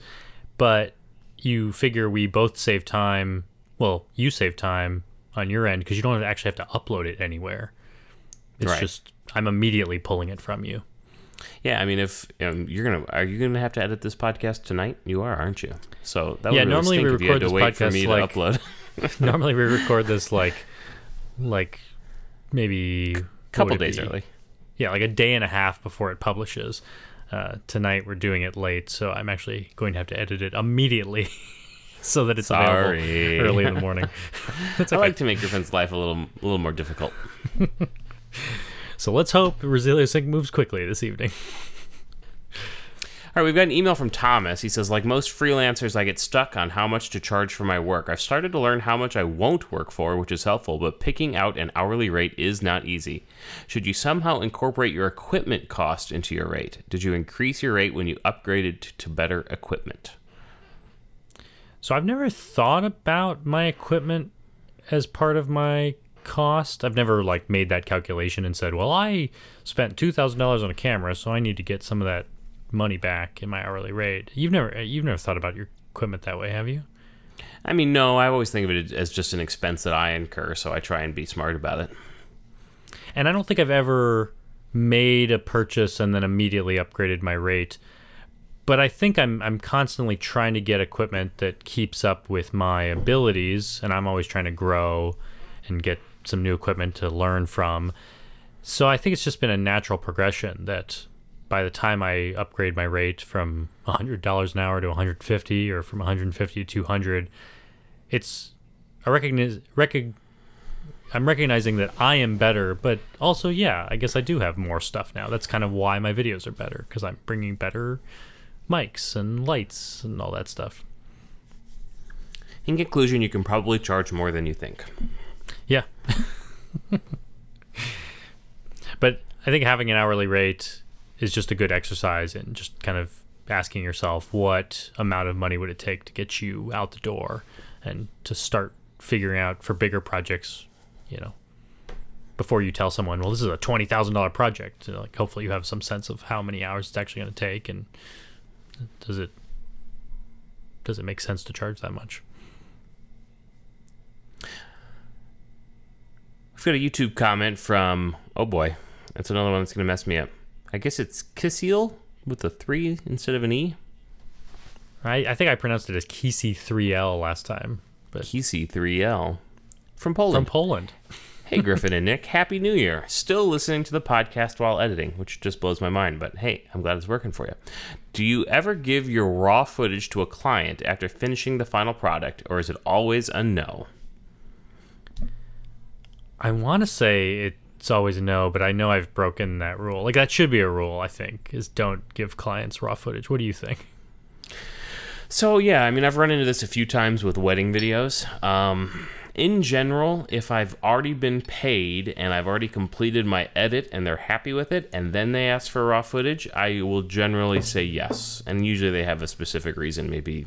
But you figure we both save time. Well, you save time on your end because you don't actually have to upload it anywhere. It's Right. just I'm immediately pulling it from you. Yeah, I mean, if um, you're gonna, are you gonna have to edit this podcast tonight? You are, aren't you? So that would Yeah, really normally we you record to this wait for podcast, me like- to upload. Normally we record this like like maybe A couple days be? early. Yeah, like a day and a half before it publishes. Uh, tonight we're doing it late, so I'm actually going to have to edit it immediately so that it's Sorry. available early in the morning. That's I like to make your friend's life a little, a little more difficult. So let's hope Resilio Sync moves quickly this evening. All right, we've got an email from Thomas. He says, like most freelancers, I get stuck on how much to charge for my work. I've started to learn how much I won't work for, which is helpful, but picking out an hourly rate is not easy. Should you somehow incorporate your equipment cost into your rate? Did you increase your rate when you upgraded to better equipment? So I've never thought about my equipment as part of my cost. I've never like made that calculation and said, "Well, I spent two thousand dollars on a camera, so I need to get some of that money back in my hourly rate." You've never you've never thought about your equipment that way, have you? I mean, no, I always think of it as just an expense that I incur, so I try and be smart about it. And I don't think I've ever made a purchase and then immediately upgraded my rate. But I think I'm I'm constantly trying to get equipment that keeps up with my abilities and I'm always trying to grow and get some new equipment to learn from. So I think it's just been a natural progression that by the time I upgrade my rate from $100 an hour to 150 or from 150 to 200, it's I recognize recog, I'm recognizing that I am better, but also, yeah, I guess I do have more stuff now. That's kind of why my videos are better because I'm bringing better mics and lights and all that stuff. In conclusion, you can probably charge more than you think. Yeah. but I think having an hourly rate is just a good exercise and just kind of asking yourself what amount of money would it take to get you out the door and to start figuring out for bigger projects, you know, before you tell someone, well, this is a $20,000 project, like hopefully you have some sense of how many hours it's actually going to take and does it does it make sense to charge that much? Got a YouTube comment from, oh boy, that's another one that's going to mess me up. I guess it's Kissiel with a 3 instead of an E. I, I think I pronounced it as Kisi 3L last time, but Kisi 3L from Poland. from. Poland. hey, Griffin and Nick, Happy New Year. Still listening to the podcast while editing, which just blows my mind, but hey, I'm glad it's working for you. Do you ever give your raw footage to a client after finishing the final product, or is it always a no? I want to say it's always a no, but I know I've broken that rule. Like that should be a rule, I think, is don't give clients raw footage. What do you think? So yeah, I mean, I've run into this a few times with wedding videos. Um, in general, if I've already been paid and I've already completed my edit and they're happy with it, and then they ask for raw footage, I will generally say yes. And usually they have a specific reason. Maybe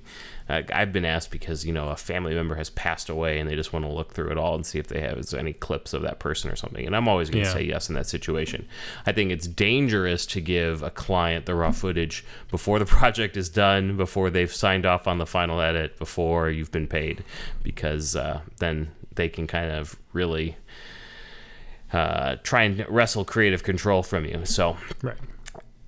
uh, I've been asked because you know a family member has passed away and they just want to look through it all and see if they have any clips of that person or something. And I'm always going to Yeah. say yes in that situation. I think it's dangerous to give a client the raw footage before the project is done, before they've signed off on the final edit, before you've been paid, because uh, then they can kind of really uh, try and wrestle creative control from you. So Right.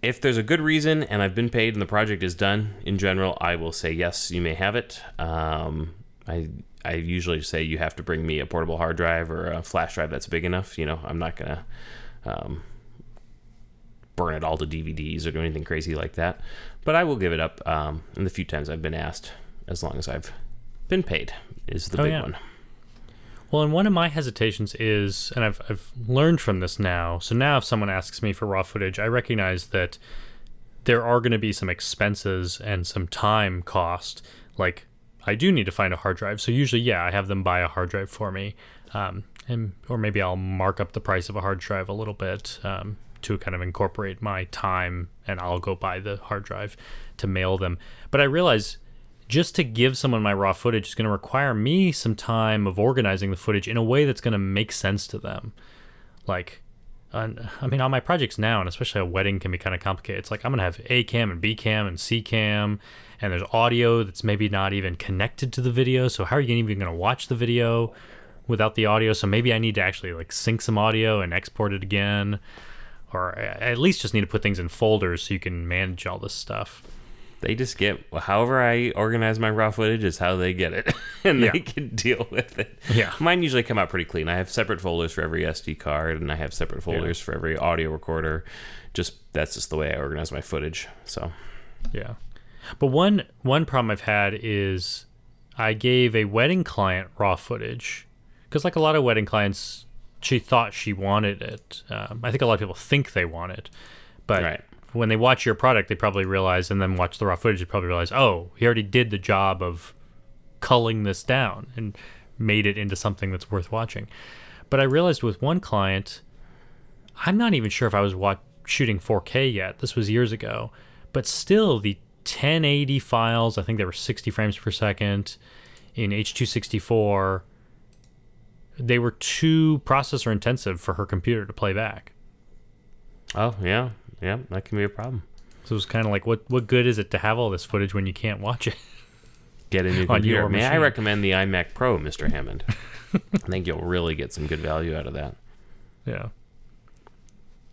If there's a good reason and I've been paid and the project is done, in general, I will say yes, you may have it. Um, I I usually say you have to bring me a portable hard drive or a flash drive that's big enough. You know, I'm not gonna um, burn it all to DVDs or do anything crazy like that. But I will give it up um, in the few times I've been asked, as long as I've been paid, is the Oh, big yeah. one. Well, and one of my hesitations is, and I've, I've learned from this now. So now, if someone asks me for raw footage, I recognize that there are going to be some expenses and some time cost. Like, I do need to find a hard drive. So usually, yeah, I have them buy a hard drive for me, um, and or maybe I'll mark up the price of a hard drive a little bit um, to kind of incorporate my time, and I'll go buy the hard drive to mail them. But I realize just to give someone my raw footage is going to require me some time of organizing the footage in a way that's going to make sense to them. Like, I mean, on my projects now, and especially a wedding can be kind of complicated. It's like I'm going to have A cam and B cam and C cam, and there's audio that's maybe not even connected to the video. So how are you even going to watch the video without the audio? So maybe I need to actually like sync some audio and export it again, or at least just need to put things in folders so you can manage all this stuff. They just get however I organize my raw footage is how they get it, and Yeah. they can deal with it. Yeah. mine usually come out pretty clean. I have separate folders for every SD card, and I have separate folders for every audio recorder. Just that's just the way I organize my footage. So Yeah. But one one problem I've had is I gave a wedding client raw footage because, like a lot of wedding clients, she thought she wanted it. Um, I think a lot of people think they want it, but Right. When they watch your product, they probably realize, and then watch the raw footage, they probably realize, oh, he already did the job of culling this down and made it into something that's worth watching. But I realized with one client, I'm not even sure if I was wa- shooting 4K yet. This was years ago, but still the 1080 files. I think they were 60 frames per second in H264. They were too processor intensive for her computer to play back. oh yeah, yeah, that can be a problem. So it's kind of like, what what good is it to have all this footage when you can't watch it? Get a new computer. your May I recommend the iMac Pro, Mr. Hammond? I think you'll really get some good value out of that. yeah.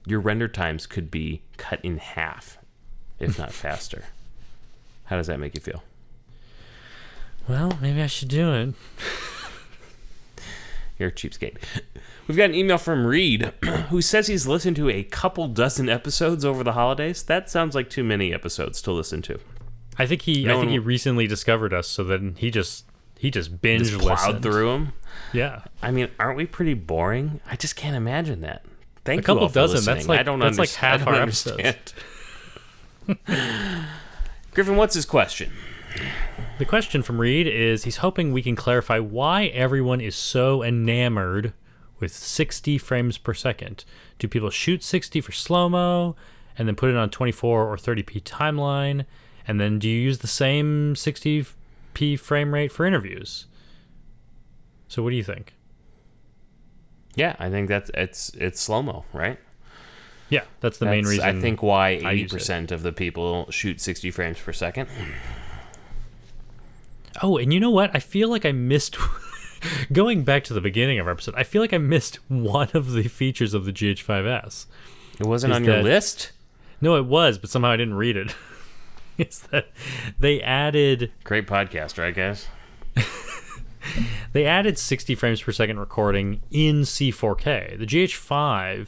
Your render times could be cut in half, if not faster. How does that make you feel? Well, maybe I should do it. You're a cheapskate. We've got an email from Reed who says he's listened to a couple dozen episodes over the holidays. That sounds like too many episodes to listen to. I think he No I think he recently discovered us, so then he just he just binge Just plowed listened. through them. Yeah. I mean, aren't we pretty boring? I just can't imagine that. Thank A couple you all dozen, that's like- I don't that's like half our understand. Griffin, what's his question? The question from Reed is he's hoping we can clarify why everyone is so enamored with 60 frames per second. Do people shoot 60 for slow mo and then put it on 24 or 30p timeline? And then do you use the same 60p frame rate for interviews? So what do you think? Yeah, I think that's it's it's slow mo, right? Yeah, that's the main reason. I think why eighty percent of the people shoot sixty frames per second. Oh, and you know what? I feel like I missed. going back to the beginning of our episode, I feel like I missed one of the features of the GH5S. It wasn't on your that- list. No, it was, but somehow I didn't read it. is that they added Great podcast, right, guys? they added 60 frames per second recording in C4K. The GH5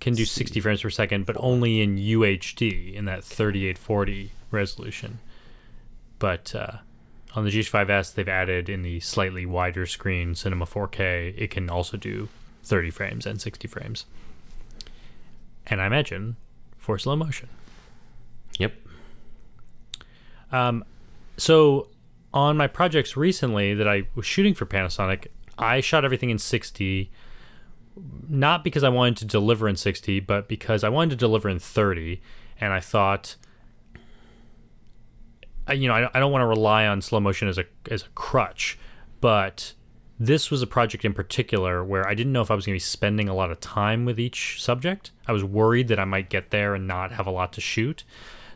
can do 60 frames per second, but only in UHD in that 3840 resolution. But uh, on the GH5S, they've added in the slightly wider screen Cinema 4K, it can also do 30 frames and 60 frames. And I imagine for slow motion. Yep. Um, So on my projects recently that I was shooting for Panasonic, I shot everything in 60 not because I wanted to deliver in 60, but because I wanted to deliver in 30 and I thought You know, I, I don't want to rely on slow motion as a as a crutch, but this was a project in particular where I didn't know if I was going to be spending a lot of time with each subject. I was worried that I might get there and not have a lot to shoot.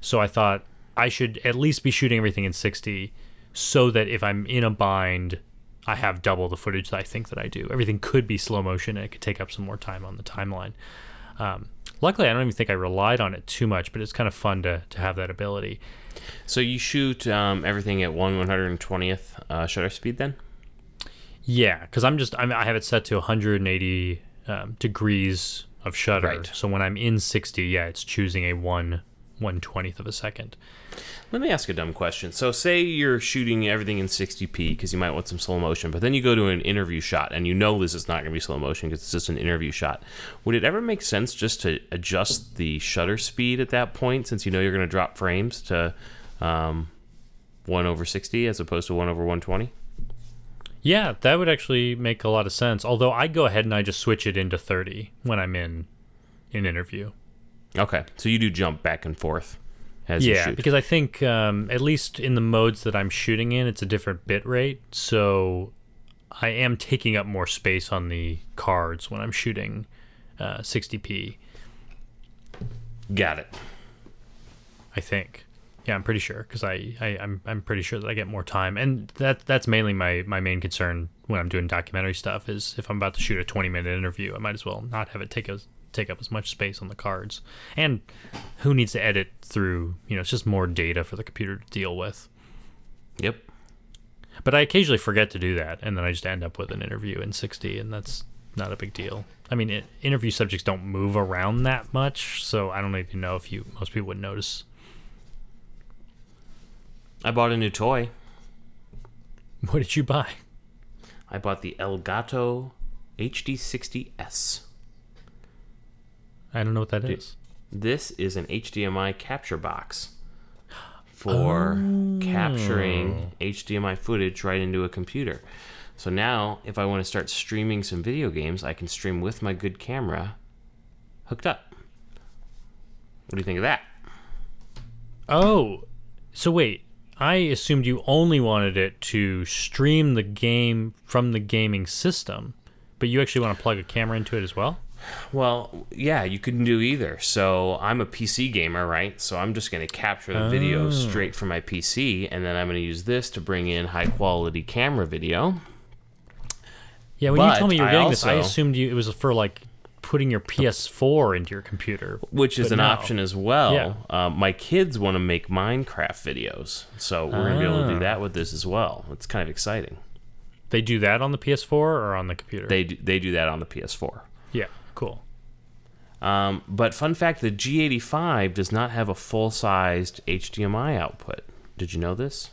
So I thought I should at least be shooting everything in 60 so that if I'm in a bind, I have double the footage that I think that I do. Everything could be slow motion and it could take up some more time on the timeline. Um, luckily, I don't even think I relied on it too much, but it's kind of fun to, to have that ability. So you shoot um, everything at one one hundred twentieth uh, shutter speed, then? Yeah, because I'm just I'm, I have it set to 180 um, degrees of shutter. Right. So when I'm in 60, yeah, it's choosing a one one twentieth of a second. Let me ask a dumb question. So, say you're shooting everything in 60p because you might want some slow motion, but then you go to an interview shot and you know this is not going to be slow motion because it's just an interview shot. Would it ever make sense just to adjust the shutter speed at that point since you know you're going to drop frames to um, 1 over 60 as opposed to 1 over 120? Yeah, that would actually make a lot of sense. Although I go ahead and I just switch it into 30 when I'm in an interview. Okay, so you do jump back and forth as you yeah, shoot. because I think um, at least in the modes that I'm shooting in, it's a different bit rate. So I am taking up more space on the cards when I'm shooting uh, 60p. Got it. I think. Yeah, I'm pretty sure because I, I I'm I'm pretty sure that I get more time, and that that's mainly my my main concern when I'm doing documentary stuff is if I'm about to shoot a 20 minute interview, I might as well not have it take as take up as much space on the cards. And who needs to edit through? You know, it's just more data for the computer to deal with. Yep. But I occasionally forget to do that, and then I just end up with an interview in 60, and that's not a big deal. I mean, it, interview subjects don't move around that much, so I don't even know if you most people would notice. I bought a new toy. What did you buy? I bought the Elgato HD60S. I don't know what that is. This is an HDMI capture box for oh. capturing HDMI footage right into a computer. So now, if I want to start streaming some video games, I can stream with my good camera hooked up. What do you think of that? Oh, so wait. I assumed you only wanted it to stream the game from the gaming system, but you actually want to plug a camera into it as well? Well, yeah, you can do either. So I'm a PC gamer, right? So I'm just going to capture the video straight from my PC, and then I'm going to use this to bring in high quality camera video. Yeah, when you told me you were getting this, I assumed you it was for like putting your PS4 into your computer. which is an no. option as well. Yeah. Uh, my kids want to make Minecraft videos, so we're gonna be able to do that with this as well. It's kind of exciting. They do that on the PS4 or on the computer? They do, they do that on the PS4. yeah, cool. Um, but fun fact: the G85 does not have a full-sized HDMI output. Did you know this?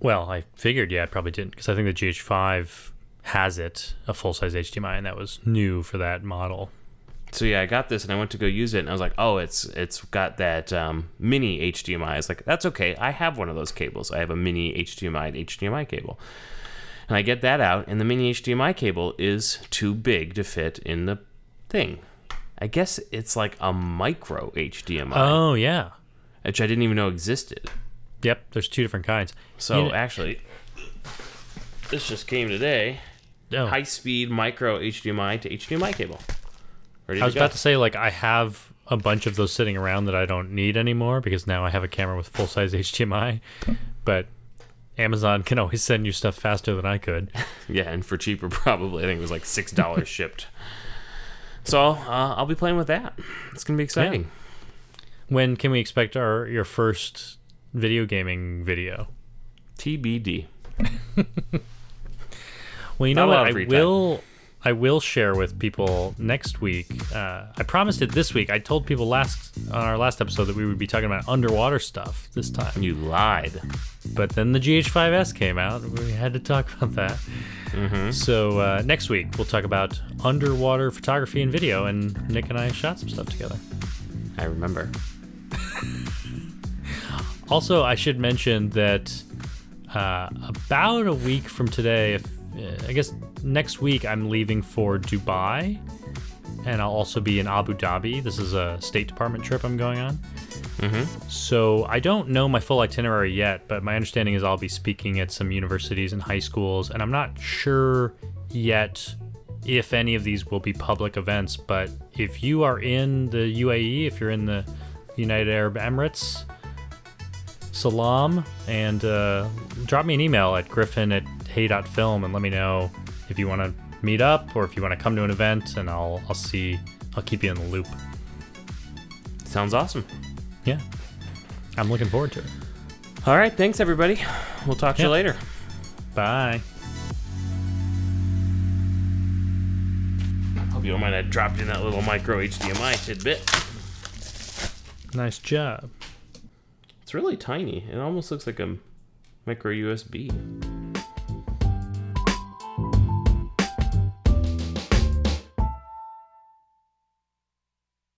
Well, I figured, yeah, it probably didn't because I think the GH5 has it a full size HDMI, and that was new for that model. So yeah, I got this and I went to go use it, and I was like, "Oh, it's it's got that um, mini HDMI." It's like, "That's okay. I have one of those cables. I have a mini HDMI to HDMI cable." And I get that out, and the mini HDMI cable is too big to fit in the thing. I guess it's like a micro HDMI, Oh yeah, which I didn't even know existed. yep. There's two different kinds. So You know- actually, this just came today. Oh, High speed micro HDMI to HDMI cable. Ready I was to about to say like I have a bunch of those sitting around that I don't need anymore because now I have a camera with full size HDMI, but Amazon can always send you stuff faster than I could. Yeah, and for cheaper, probably. I think it was like six dollars shipped. So uh, I'll be playing with that. It's gonna be exciting. When can we expect our your first video gaming video? TBD. Well, you know Not lot what? I free time. Will. I will share with people next week. Uh, I promised it this week. I told people last on our last episode that we would be talking about underwater stuff this time. You lied. But then the GH5S came out. and We had to talk about that. Mm-hmm. So uh, next week we'll talk about underwater photography and video. And Nick and I shot some stuff together. I remember. Also, I should mention that uh, about a week from today, if I guess next week, I'm leaving for Dubai, and I'll also be in Abu Dhabi. This is a State Department trip I'm going on. Mm-hmm. So I don't know my full itinerary yet, but my understanding is I'll be speaking at some universities and high schools, and I'm not sure yet if any of these will be public events. But if you are in the UAE, if you're in the United Arab Emirates, salam, and uh, drop me an email at griffin at hey.film and let me know if you want to meet up or if you want to come to an event, and I'll I'll see I'll keep you in the loop. Sounds awesome. Yeah, I'm looking forward to it. All right. Thanks, everybody. We'll talk to you later. Bye. Hope you don't mind I dropped in that little micro HDMI tidbit. Nice job. It's really tiny. It almost looks like a micro USB.